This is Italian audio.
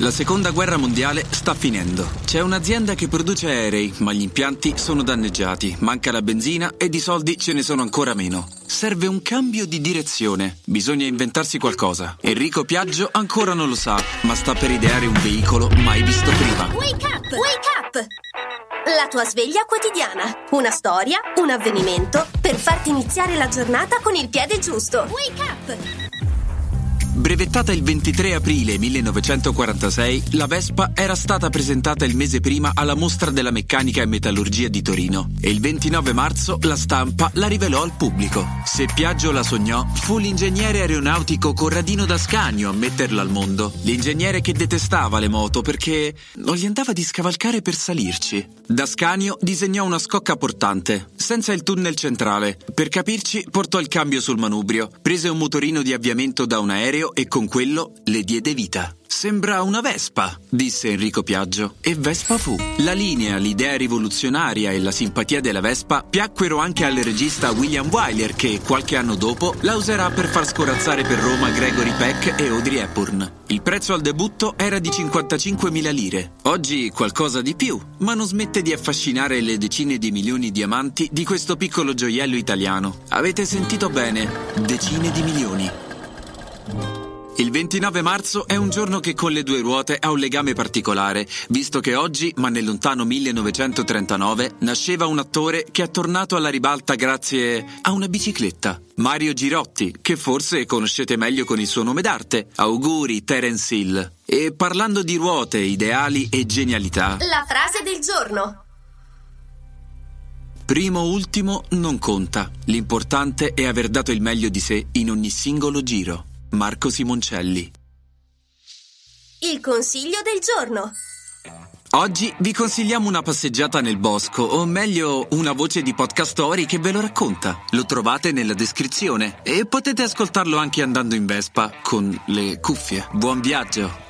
La seconda guerra mondiale sta finendo. C'è un'azienda che produce aerei, ma gli impianti sono danneggiati, manca la benzina e di soldi ce ne sono ancora meno. Serve un cambio di direzione. Bisogna inventarsi qualcosa. Enrico Piaggio ancora non lo sa, ma sta per ideare un veicolo mai visto prima. Wake up! Wake up! La tua sveglia quotidiana. Una storia, un avvenimento per farti iniziare la giornata con il piede giusto. Wake up! Brevettata il 23 aprile 1946, la Vespa era stata presentata il mese prima alla Mostra della Meccanica e Metallurgia di Torino e il 29 marzo la stampa la rivelò al pubblico. Se Piaggio la sognò, fu l'ingegnere aeronautico Corradino D'Ascanio a metterla al mondo. L'ingegnere che detestava le moto perché non gli andava di scavalcare per salirci. D'Ascanio disegnò una scocca portante, senza il tunnel centrale. Per capirci, portò il cambio sul manubrio, prese un motorino di avviamento da un aereo e con quello le diede vita. Sembra una Vespa, disse Enrico Piaggio. E Vespa fu. La linea, l'idea rivoluzionaria e la simpatia della Vespa piacquero anche al regista William Wyler che, qualche anno dopo, la userà per far scorazzare per Roma Gregory Peck e Audrey Hepburn. Il prezzo al debutto era di 55.000 lire. Oggi qualcosa di più, ma non smette di affascinare le decine di milioni di amanti di questo piccolo gioiello italiano. Avete sentito bene? Decine di milioni. Il 29 marzo è un giorno che con le due ruote ha un legame particolare, visto che oggi, ma nel lontano 1939, nasceva un attore che è tornato alla ribalta grazie a una bicicletta. Mario Girotti, che forse conoscete meglio con il suo nome d'arte. Auguri, Terence Hill. E parlando di ruote, ideali e genialità. La frase del giorno. Primo o ultimo non conta. L'importante è aver dato il meglio di sé in ogni singolo giro. Marco Simoncelli. Il consiglio del giorno. Oggi vi consigliamo una passeggiata nel bosco, o meglio una voce di podcast story che ve lo racconta. Lo trovate nella descrizione e potete ascoltarlo anche andando in Vespa con le cuffie. Buon viaggio!